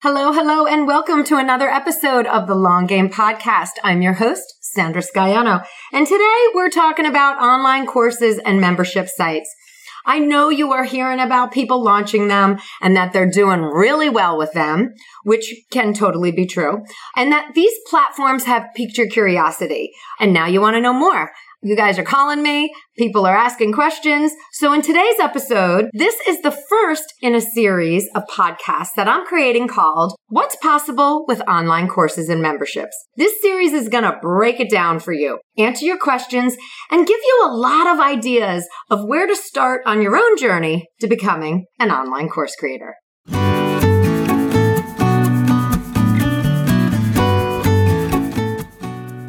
Hello, hello, and welcome to another episode of the Long Game Podcast. I'm your host, Sandra Scaiano, and today we're talking about online courses and membership sites. I know you are hearing about people launching them and that they're doing really well with them, which can totally be true, and that these platforms have piqued your curiosity. And now you want to know more. You guys are calling me. People are asking questions. So in today's episode, this is the first in a series of podcasts that I'm creating called What's Possible with Online Courses and Memberships. This series is going to break it down for you, answer your questions, and give you a lot of ideas of where to start on your own journey to becoming an online course creator.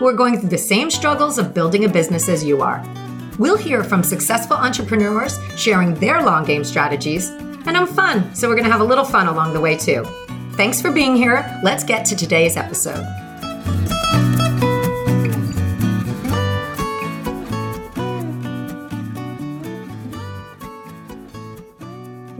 who are going through the same struggles of building a business as you are. We'll hear from successful entrepreneurs sharing their long game strategies, and I'm fun, so we're going to have a little fun along the way too. Thanks for being here. Let's get to today's episode.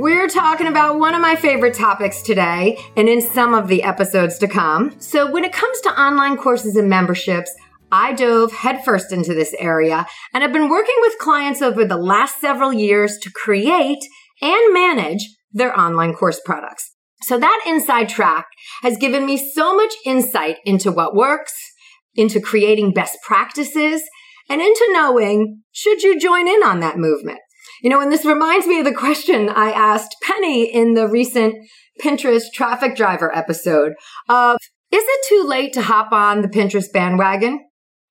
We're talking about one of my favorite topics today and in some of the episodes to come. So, when it comes to online courses and memberships, I dove headfirst into this area and I've been working with clients over the last several years to create and manage their online course products. So that inside track has given me so much insight into what works, into creating best practices, and into knowing should you join in on that movement. You know, and this reminds me of the question I asked Penny in the recent Pinterest traffic driver episode of, is it too late to hop on the Pinterest bandwagon?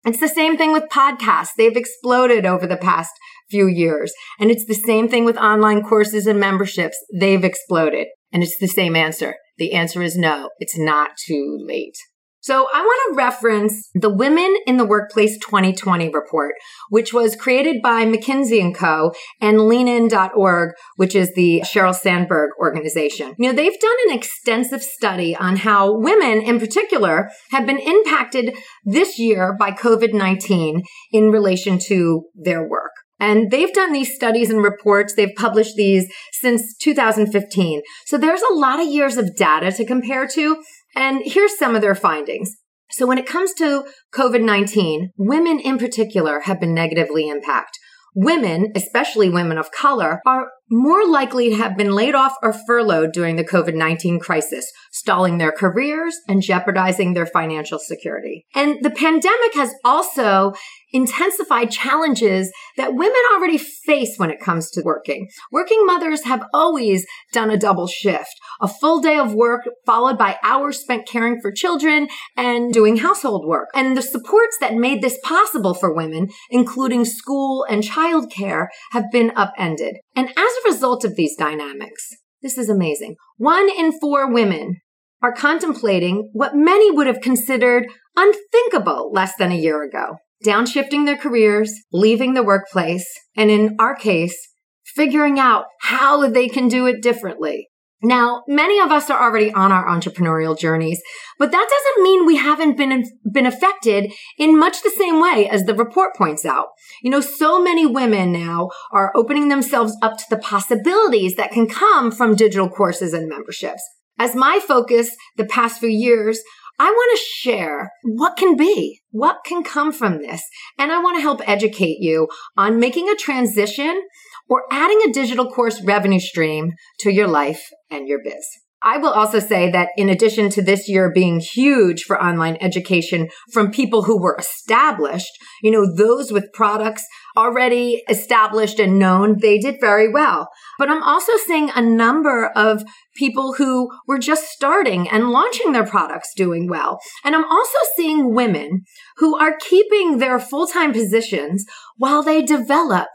It's the same thing with podcasts. They've exploded over the past few years. And it's the same thing with online courses and memberships. They've exploded. And it's the same answer. The answer is no, it's not too late. So I want to reference the Women in the Workplace 2020 report, which was created by McKinsey and Co. and leanin.org, which is the Sheryl Sandberg organization. You know, they've done an extensive study on how women in particular have been impacted this year by COVID-19 in relation to their work. And they've done these studies and reports. They've published these since 2015. So there's a lot of years of data to compare to. And here's some of their findings. So when it comes to COVID-19, women in particular have been negatively impacted. Women, especially women of color, are more likely to have been laid off or furloughed during the COVID-19 crisis, stalling their careers and jeopardizing their financial security. And the pandemic has also intensified challenges that women already face when it comes to working. Working mothers have always done a double shift, a full day of work followed by hours spent caring for children and doing household work. And the supports that made this possible for women, including school and childcare, have been upended. And as a result of these dynamics, this is amazing. One in four women are contemplating what many would have considered unthinkable less than a year ago downshifting their careers, leaving the workplace, and in our case, figuring out how they can do it differently. Now, many of us are already on our entrepreneurial journeys, but that doesn't mean we haven't been, been affected in much the same way as the report points out. You know, so many women now are opening themselves up to the possibilities that can come from digital courses and memberships. As my focus the past few years, I want to share what can be, what can come from this. And I want to help educate you on making a transition or adding a digital course revenue stream to your life and your biz. I will also say that in addition to this year being huge for online education from people who were established, you know, those with products already established and known, they did very well. But I'm also seeing a number of people who were just starting and launching their products doing well. And I'm also seeing women who are keeping their full-time positions while they develop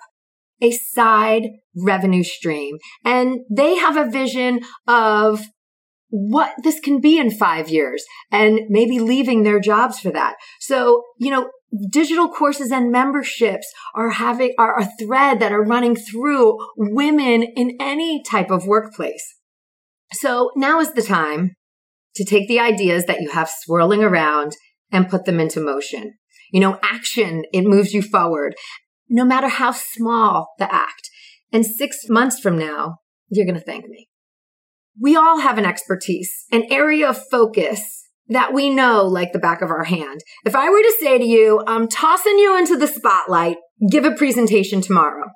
a side revenue stream. And they have a vision of what this can be in five years and maybe leaving their jobs for that. So, you know, digital courses and memberships are having, are a thread that are running through women in any type of workplace. So now is the time to take the ideas that you have swirling around and put them into motion. You know, action, it moves you forward, no matter how small the act. And six months from now, you're going to thank me. We all have an expertise, an area of focus that we know like the back of our hand. If I were to say to you, I'm tossing you into the spotlight, give a presentation tomorrow,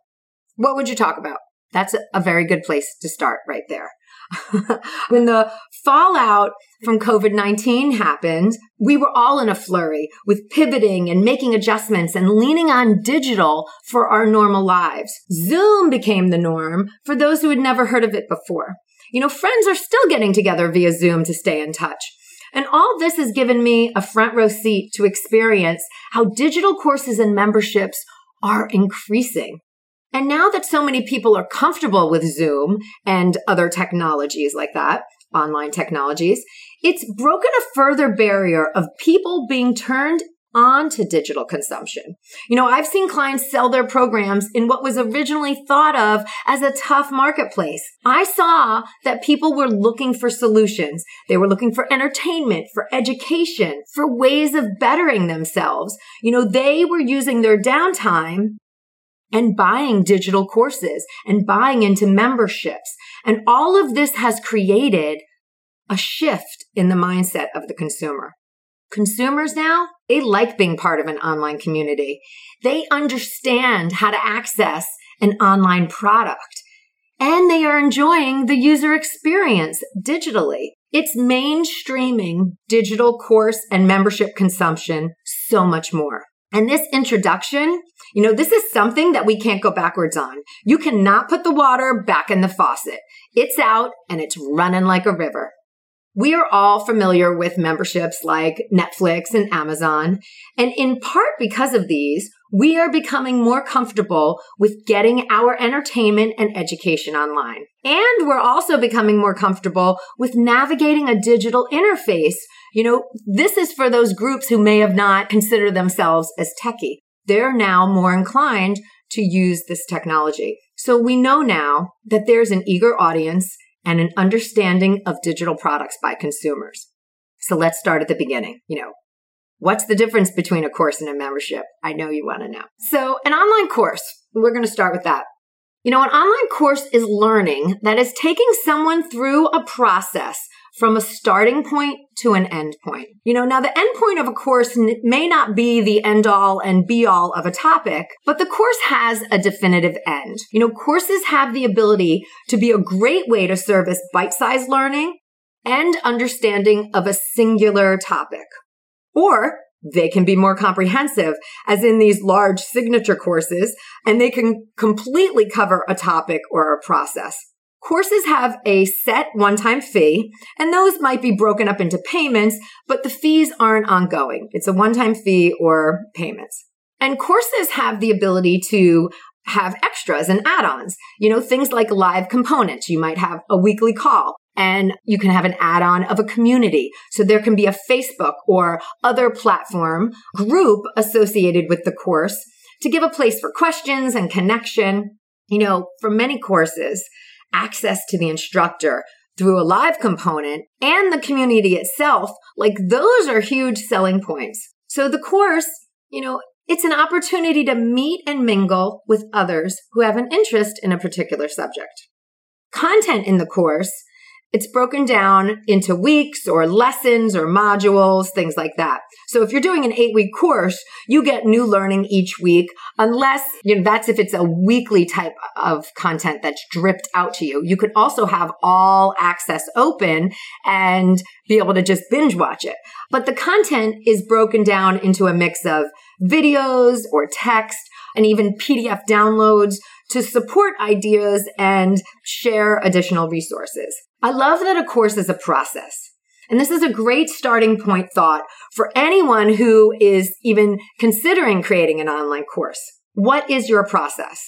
what would you talk about? That's a very good place to start right there. when the fallout from COVID 19 happened, we were all in a flurry with pivoting and making adjustments and leaning on digital for our normal lives. Zoom became the norm for those who had never heard of it before. You know, friends are still getting together via Zoom to stay in touch. And all this has given me a front row seat to experience how digital courses and memberships are increasing. And now that so many people are comfortable with Zoom and other technologies like that, online technologies, it's broken a further barrier of people being turned on to digital consumption. You know, I've seen clients sell their programs in what was originally thought of as a tough marketplace. I saw that people were looking for solutions. They were looking for entertainment, for education, for ways of bettering themselves. You know, they were using their downtime and buying digital courses and buying into memberships. And all of this has created a shift in the mindset of the consumer. Consumers now, they like being part of an online community. They understand how to access an online product and they are enjoying the user experience digitally. It's mainstreaming digital course and membership consumption so much more. And this introduction, you know, this is something that we can't go backwards on. You cannot put the water back in the faucet. It's out and it's running like a river. We are all familiar with memberships like Netflix and Amazon. And in part because of these, we are becoming more comfortable with getting our entertainment and education online. And we're also becoming more comfortable with navigating a digital interface. You know, this is for those groups who may have not considered themselves as techie. They're now more inclined to use this technology. So we know now that there's an eager audience and an understanding of digital products by consumers. So let's start at the beginning. You know, What's the difference between a course and a membership? I know you want to know. So an online course, we're going to start with that. You know, an online course is learning that is taking someone through a process from a starting point to an end point. You know, now the end point of a course may not be the end all and be all of a topic, but the course has a definitive end. You know, courses have the ability to be a great way to service bite-sized learning and understanding of a singular topic. Or they can be more comprehensive, as in these large signature courses, and they can completely cover a topic or a process. Courses have a set one-time fee, and those might be broken up into payments, but the fees aren't ongoing. It's a one-time fee or payments. And courses have the ability to have extras and add-ons. You know, things like live components. You might have a weekly call and you can have an add-on of a community. So there can be a Facebook or other platform group associated with the course to give a place for questions and connection. You know, for many courses, access to the instructor through a live component and the community itself, like those are huge selling points. So the course, you know, it's an opportunity to meet and mingle with others who have an interest in a particular subject. Content in the course it's broken down into weeks or lessons or modules, things like that. So if you're doing an eight week course, you get new learning each week, unless, you know, that's if it's a weekly type of content that's dripped out to you. You could also have all access open and be able to just binge watch it. But the content is broken down into a mix of videos or text and even PDF downloads to support ideas and share additional resources. I love that a course is a process. And this is a great starting point thought for anyone who is even considering creating an online course. What is your process?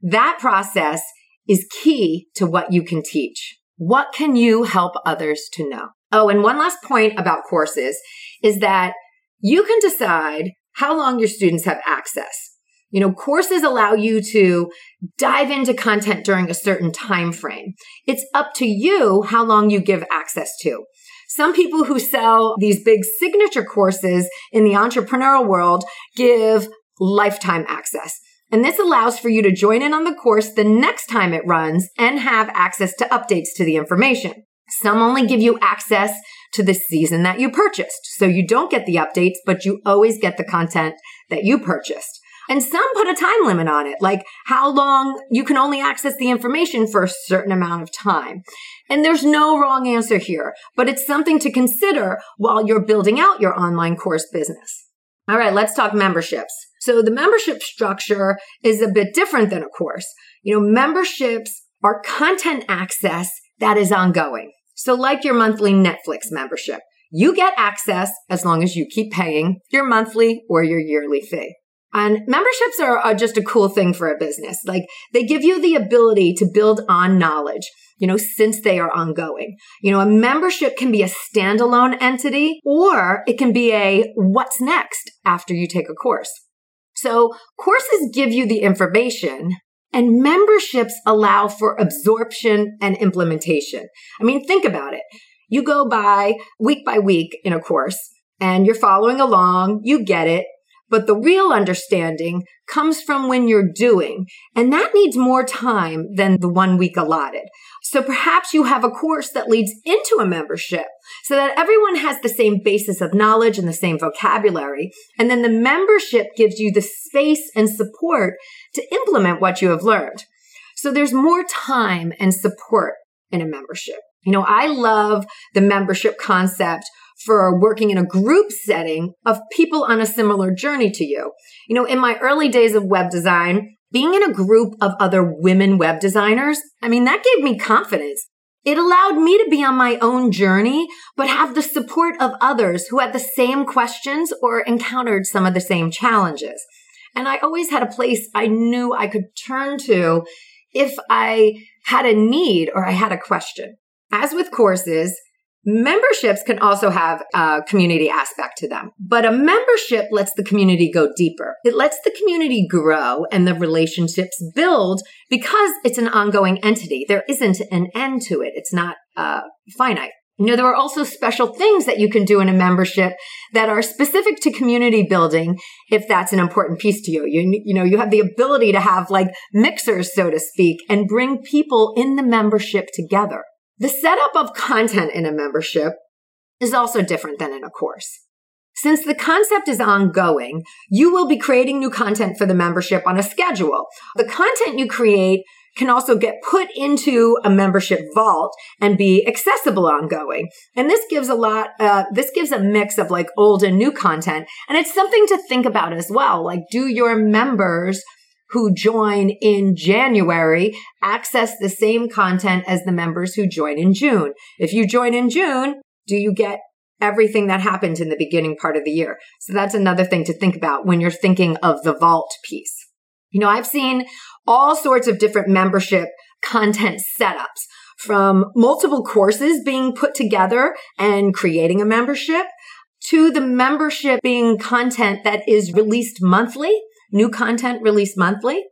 That process is key to what you can teach. What can you help others to know? Oh, and one last point about courses is that you can decide how long your students have access. You know, courses allow you to dive into content during a certain time frame. It's up to you how long you give access to. Some people who sell these big signature courses in the entrepreneurial world give lifetime access. And this allows for you to join in on the course the next time it runs and have access to updates to the information. Some only give you access to the season that you purchased. So you don't get the updates, but you always get the content that you purchased. And some put a time limit on it, like how long you can only access the information for a certain amount of time. And there's no wrong answer here, but it's something to consider while you're building out your online course business. All right, let's talk memberships. So the membership structure is a bit different than a course. You know, memberships are content access that is ongoing. So like your monthly Netflix membership, you get access as long as you keep paying your monthly or your yearly fee. And memberships are, are, just a cool thing for a business. Like they give you the ability to build on knowledge, you know, since they are ongoing. You know, a membership can be a standalone entity or it can be a what's next after you take a course. So courses give you the information and memberships allow for absorption and implementation. I mean, think about it. You go by week by week in a course and you're following along, you get it, but the real understanding comes from when you're doing. And that needs more time than the one week allotted. So perhaps you have a course that leads into a membership so that everyone has the same basis of knowledge and the same vocabulary. And then the membership gives you the space and support to implement what you have learned. So there's more time and support in a membership. You know, I love the membership concept for working in a group setting of people on a similar journey to you. You know, in my early days of web design, being in a group of other women web designers, I mean, that gave me confidence. It allowed me to be on my own journey, but have the support of others who had the same questions or encountered some of the same challenges. And I always had a place I knew I could turn to if I had a need or I had a question. As with courses, Memberships can also have a community aspect to them, but a membership lets the community go deeper. It lets the community grow and the relationships build because it's an ongoing entity. There isn't an end to it. It's not uh, finite. You know, there are also special things that you can do in a membership that are specific to community building if that's an important piece to you. You, you know, you have the ability to have like mixers, so to speak, and bring people in the membership together. The setup of content in a membership is also different than in a course. Since the concept is ongoing, you will be creating new content for the membership on a schedule. The content you create can also get put into a membership vault and be accessible ongoing. And this gives a lot, uh, this gives a mix of like old and new content. And it's something to think about as well. Like, do your members who join in January access the same content as the members who join in June. If you join in June, do you get everything that happened in the beginning part of the year? So that's another thing to think about when you're thinking of the vault piece. You know, I've seen all sorts of different membership content setups from multiple courses being put together and creating a membership to the membership being content that is released monthly new content released monthly.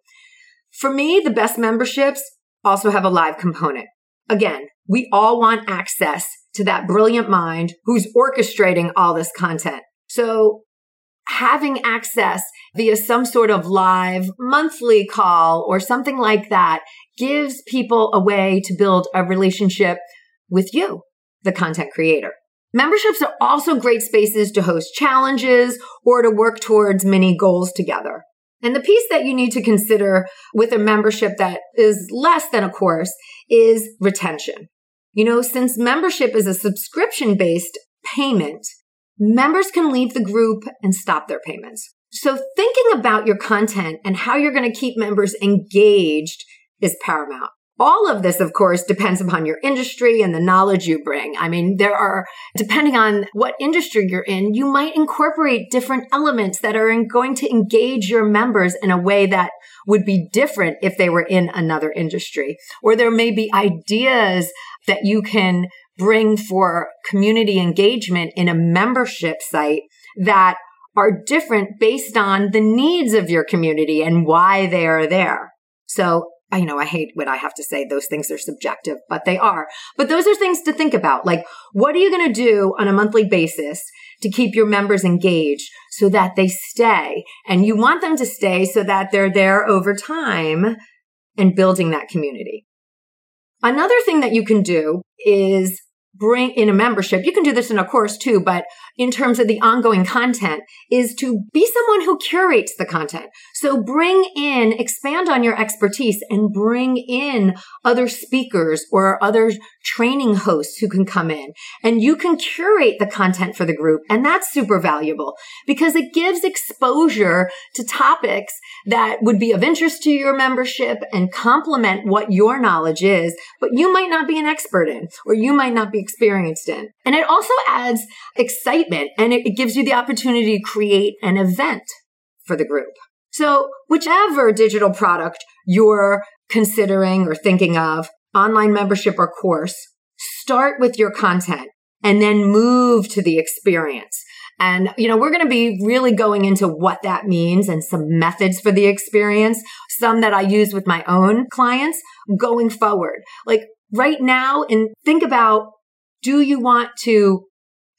For me, the best memberships also have a live component. Again, we all want access to that brilliant mind who's orchestrating all this content. So having access via some sort of live monthly call or something like that gives people a way to build a relationship with you, the content creator. Memberships are also great spaces to host challenges or to work towards mini goals together. And the piece that you need to consider with a membership that is less than a course is retention. You know, since membership is a subscription based payment, members can leave the group and stop their payments. So thinking about your content and how you're going to keep members engaged is paramount. All of this, of course, depends upon your industry and the knowledge you bring. I mean, there are, depending on what industry you're in, you might incorporate different elements that are going to engage your members in a way that would be different if they were in another industry. Or there may be ideas that you can bring for community engagement in a membership site that are different based on the needs of your community and why they are there. So I know I hate what I have to say. Those things are subjective, but they are. But those are things to think about. Like, what are you going to do on a monthly basis to keep your members engaged so that they stay? And you want them to stay so that they're there over time and building that community. Another thing that you can do is bring in a membership. You can do this in a course too, but in terms of the ongoing content is to be someone who curates the content. So bring in, expand on your expertise and bring in other speakers or other training hosts who can come in and you can curate the content for the group. And that's super valuable because it gives exposure to topics that would be of interest to your membership and complement what your knowledge is, but you might not be an expert in or you might not be experienced in. And it also adds excitement and it gives you the opportunity to create an event for the group. So whichever digital product you're considering or thinking of, online membership or course, start with your content and then move to the experience. And, you know, we're going to be really going into what that means and some methods for the experience, some that I use with my own clients going forward. Like right now and think about, do you want to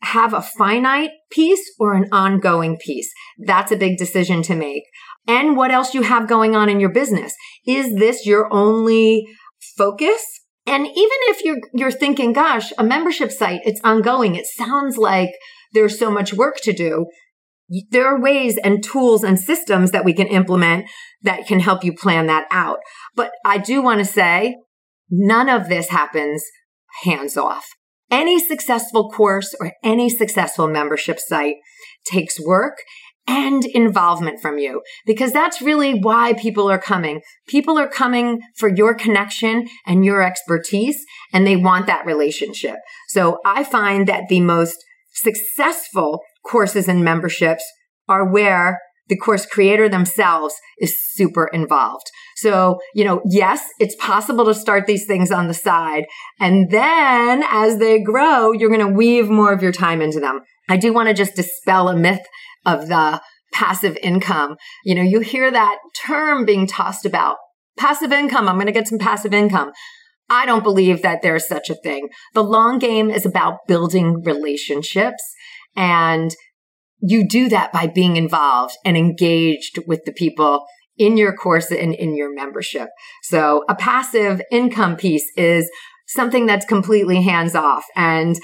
have a finite piece or an ongoing piece? That's a big decision to make. And what else you have going on in your business. Is this your only focus? And even if you're, you're thinking, gosh, a membership site, it's ongoing. It sounds like there's so much work to do. There are ways and tools and systems that we can implement that can help you plan that out. But I do want to say none of this happens hands off. Any successful course or any successful membership site takes work and involvement from you because that's really why people are coming. People are coming for your connection and your expertise and they want that relationship. So I find that the most successful courses and memberships are where the course creator themselves is super involved. So, you know, yes, it's possible to start these things on the side. And then as they grow, you're going to weave more of your time into them. I do want to just dispel a myth of the passive income. You know, you hear that term being tossed about passive income. I'm going to get some passive income. I don't believe that there's such a thing. The long game is about building relationships and you do that by being involved and engaged with the people in your course and in your membership. So a passive income piece is something that's completely hands off. And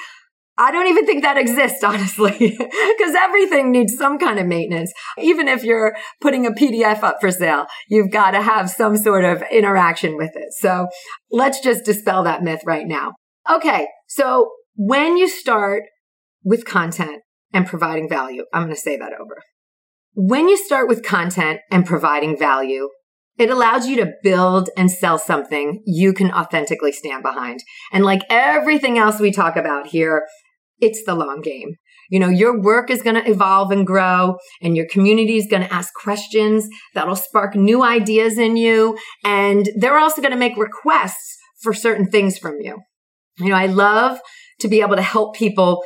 I don't even think that exists, honestly, because everything needs some kind of maintenance. Even if you're putting a PDF up for sale, you've got to have some sort of interaction with it. So let's just dispel that myth right now. Okay. So when you start with content and providing value, I'm going to say that over. When you start with content and providing value, it allows you to build and sell something you can authentically stand behind. And like everything else we talk about here, it's the long game. You know, your work is going to evolve and grow and your community is going to ask questions that'll spark new ideas in you. And they're also going to make requests for certain things from you. You know, I love to be able to help people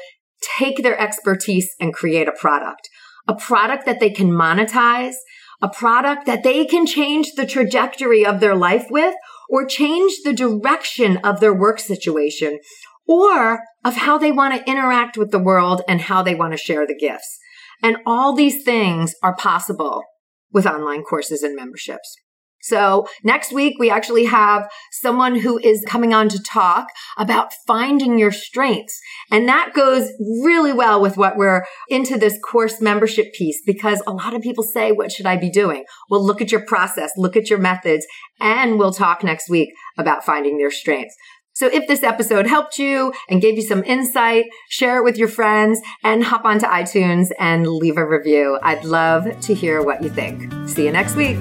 take their expertise and create a product, a product that they can monetize, a product that they can change the trajectory of their life with or change the direction of their work situation or of how they want to interact with the world and how they want to share the gifts. And all these things are possible with online courses and memberships. So next week, we actually have someone who is coming on to talk about finding your strengths. And that goes really well with what we're into this course membership piece because a lot of people say, what should I be doing? Well, look at your process, look at your methods, and we'll talk next week about finding your strengths. So if this episode helped you and gave you some insight, share it with your friends and hop onto iTunes and leave a review. I'd love to hear what you think. See you next week.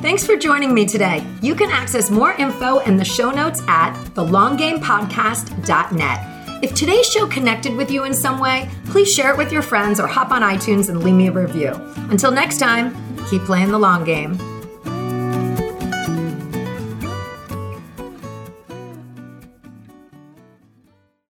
Thanks for joining me today. You can access more info in the show notes at thelonggamepodcast.net. If today's show connected with you in some way, please share it with your friends or hop on iTunes and leave me a review. Until next time, keep playing the long game.